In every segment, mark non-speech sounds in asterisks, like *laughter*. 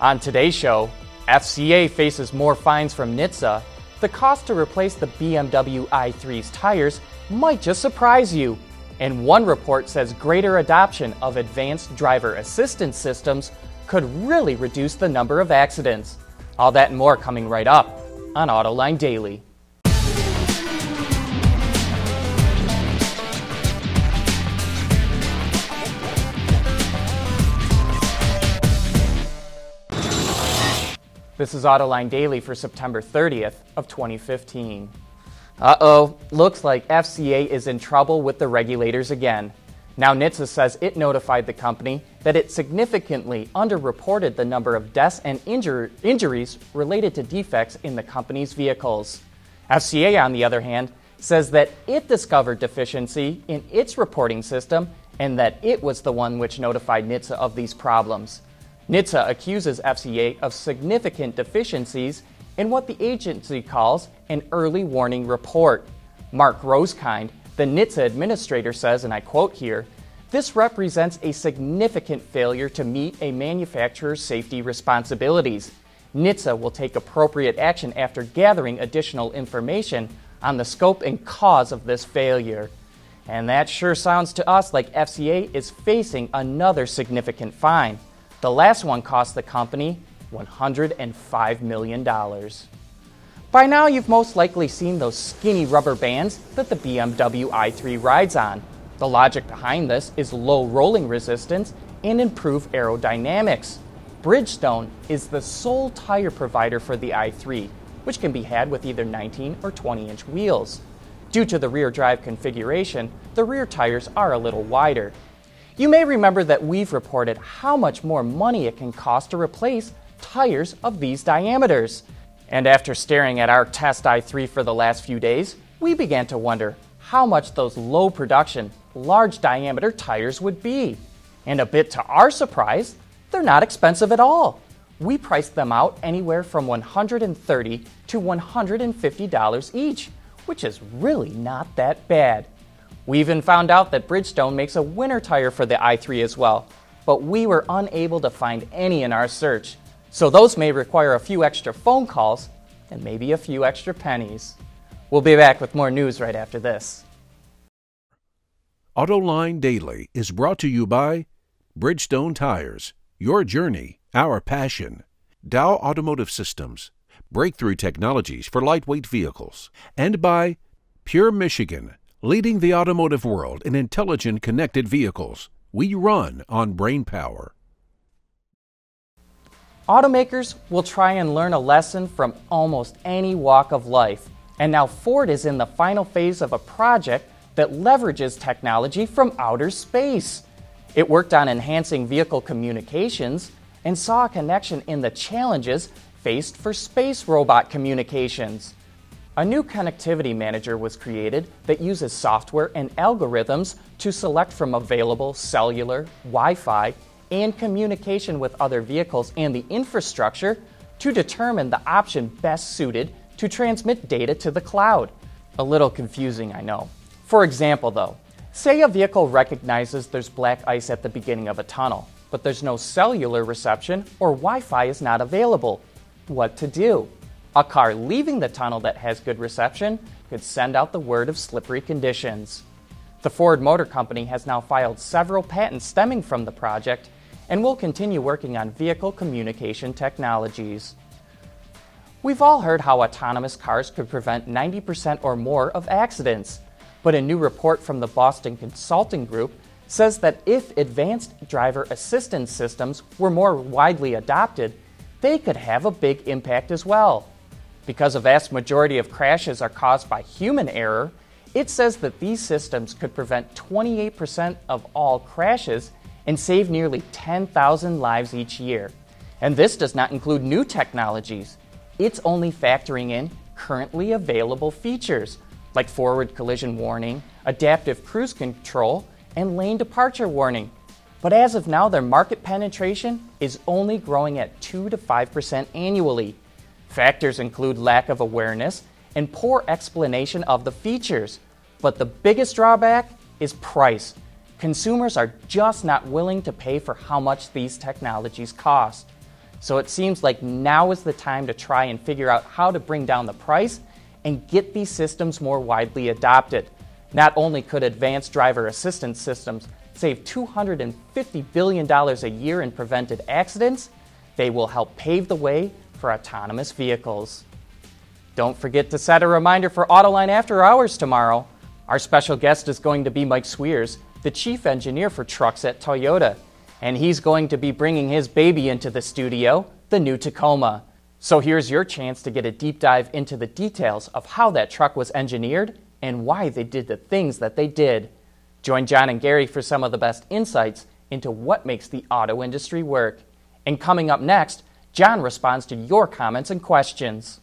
On today's show, FCA faces more fines from NHTSA. The cost to replace the BMW i3's tires might just surprise you. And one report says greater adoption of advanced driver assistance systems could really reduce the number of accidents. All that and more coming right up on Autoline Daily. This is Autoline Daily for September 30th of 2015. Uh-oh, looks like FCA is in trouble with the regulators again. Now NHTSA says it notified the company that it significantly underreported the number of deaths and injur- injuries related to defects in the company's vehicles. FCA, on the other hand, says that it discovered deficiency in its reporting system and that it was the one which notified NHTSA of these problems. NHTSA accuses FCA of significant deficiencies in what the agency calls an early warning report. Mark Rosekind, the NHTSA administrator, says, and I quote here, this represents a significant failure to meet a manufacturer's safety responsibilities. NHTSA will take appropriate action after gathering additional information on the scope and cause of this failure. And that sure sounds to us like FCA is facing another significant fine. The last one cost the company $105 million. By now, you've most likely seen those skinny rubber bands that the BMW i3 rides on. The logic behind this is low rolling resistance and improved aerodynamics. Bridgestone is the sole tire provider for the i3, which can be had with either 19 or 20 inch wheels. Due to the rear drive configuration, the rear tires are a little wider, you may remember that we've reported how much more money it can cost to replace tires of these diameters. And after staring at our test i3 for the last few days, we began to wonder how much those low production, large diameter tires would be. And a bit to our surprise, they're not expensive at all. We priced them out anywhere from 130 to $150 each, which is really not that bad. We even found out that Bridgestone makes a winter tire for the i3 as well, but we were unable to find any in our search. So those may require a few extra phone calls and maybe a few extra pennies. We'll be back with more news right after this. AutoLine Daily is brought to you by Bridgestone Tires, your journey, our passion, Dow Automotive Systems, breakthrough technologies for lightweight vehicles, and by Pure Michigan Leading the automotive world in intelligent connected vehicles, we run on brain power. Automakers will try and learn a lesson from almost any walk of life. And now Ford is in the final phase of a project that leverages technology from outer space. It worked on enhancing vehicle communications and saw a connection in the challenges faced for space robot communications. A new connectivity manager was created that uses software and algorithms to select from available cellular, Wi Fi, and communication with other vehicles and the infrastructure to determine the option best suited to transmit data to the cloud. A little confusing, I know. For example, though, say a vehicle recognizes there's black ice at the beginning of a tunnel, but there's no cellular reception or Wi Fi is not available. What to do? A car leaving the tunnel that has good reception could send out the word of slippery conditions. The Ford Motor Company has now filed several patents stemming from the project and will continue working on vehicle communication technologies. We've all heard how autonomous cars could prevent 90% or more of accidents, but a new report from the Boston Consulting Group says that if advanced driver assistance systems were more widely adopted, they could have a big impact as well. Because a vast majority of crashes are caused by human error, it says that these systems could prevent 28% of all crashes and save nearly 10,000 lives each year. And this does not include new technologies. It's only factoring in currently available features like forward collision warning, adaptive cruise control, and lane departure warning. But as of now, their market penetration is only growing at 2 to 5% annually. Factors include lack of awareness and poor explanation of the features. But the biggest drawback is price. Consumers are just not willing to pay for how much these technologies cost. So it seems like now is the time to try and figure out how to bring down the price and get these systems more widely adopted. Not only could advanced driver assistance systems save $250 billion a year in prevented accidents, they will help pave the way for autonomous vehicles. Don't forget to set a reminder for Autoline After Hours tomorrow. Our special guest is going to be Mike Sweers, the chief engineer for trucks at Toyota, and he's going to be bringing his baby into the studio, the new Tacoma. So here's your chance to get a deep dive into the details of how that truck was engineered and why they did the things that they did. Join John and Gary for some of the best insights into what makes the auto industry work. And coming up next, John responds to your comments and questions.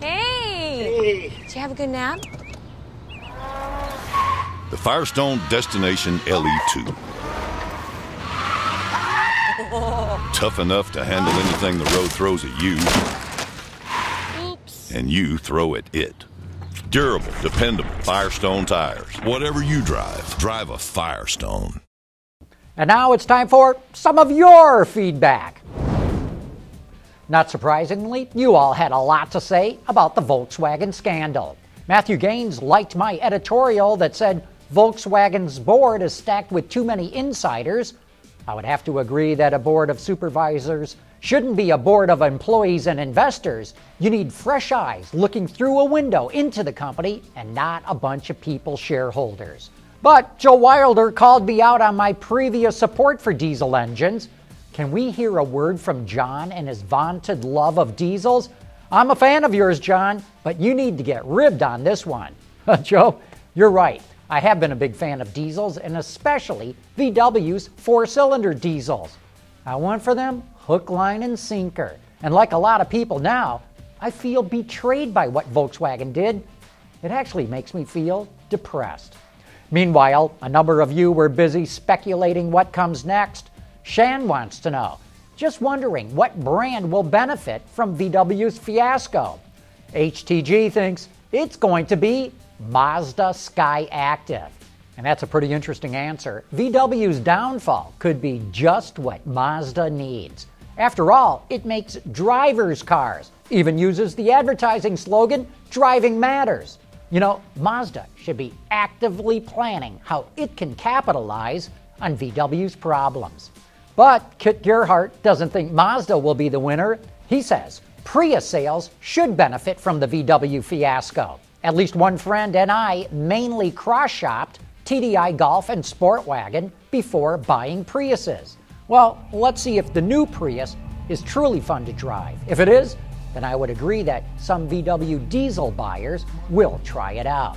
Hey! Did you have a good nap? The Firestone Destination LE2. *laughs* Tough enough to handle anything the road throws at you, Oops. and you throw at it. Durable, dependable Firestone tires. Whatever you drive, drive a Firestone. And now it's time for some of your feedback. Not surprisingly, you all had a lot to say about the Volkswagen scandal. Matthew Gaines liked my editorial that said Volkswagen's board is stacked with too many insiders. I would have to agree that a board of supervisors shouldn't be a board of employees and investors. You need fresh eyes looking through a window into the company and not a bunch of people shareholders. But Joe Wilder called me out on my previous support for diesel engines. Can we hear a word from John and his vaunted love of diesels? I'm a fan of yours, John, but you need to get ribbed on this one. *laughs* Joe, you're right. I have been a big fan of diesels and especially VW's four cylinder diesels. I went for them hook, line, and sinker. And like a lot of people now, I feel betrayed by what Volkswagen did. It actually makes me feel depressed. Meanwhile, a number of you were busy speculating what comes next. Shan wants to know. Just wondering what brand will benefit from VW's fiasco. HTG thinks it's going to be Mazda Skyactiv. And that's a pretty interesting answer. VW's downfall could be just what Mazda needs. After all, it makes drivers' cars, even uses the advertising slogan, Driving Matters. You know, Mazda should be actively planning how it can capitalize on VW's problems. But Kit Gerhart doesn't think Mazda will be the winner. He says Prius sales should benefit from the VW fiasco. At least one friend and I mainly cross shopped TDI Golf and Sportwagon before buying Priuses. Well, let's see if the new Prius is truly fun to drive. If it is, then I would agree that some VW diesel buyers will try it out.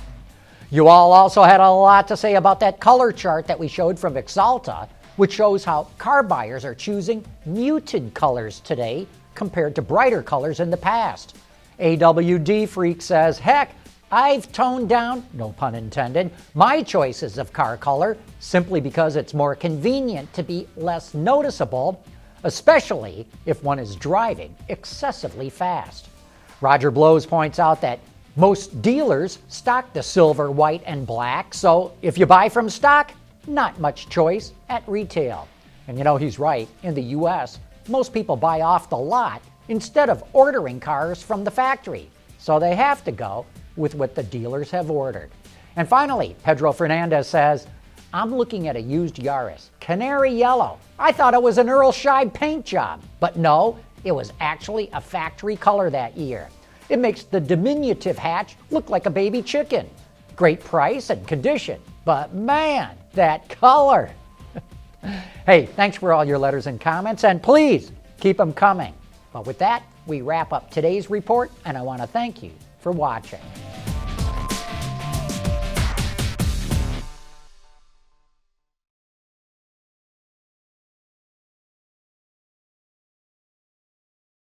You all also had a lot to say about that color chart that we showed from Axalta, which shows how car buyers are choosing muted colors today compared to brighter colors in the past. AWD Freak says, heck, I've toned down, no pun intended, my choices of car color simply because it's more convenient to be less noticeable, especially if one is driving excessively fast. Roger Blows points out that most dealers stock the silver, white, and black, so if you buy from stock, not much choice at retail. And you know, he's right. In the US, most people buy off the lot instead of ordering cars from the factory, so they have to go with what the dealers have ordered. And finally, Pedro Fernandez says, I'm looking at a used Yaris, canary yellow. I thought it was an Earl Scheib paint job, but no, it was actually a factory color that year. It makes the diminutive hatch look like a baby chicken. Great price and condition, but man, that color. *laughs* hey, thanks for all your letters and comments, and please keep them coming. But with that, we wrap up today's report, and I want to thank you for watching.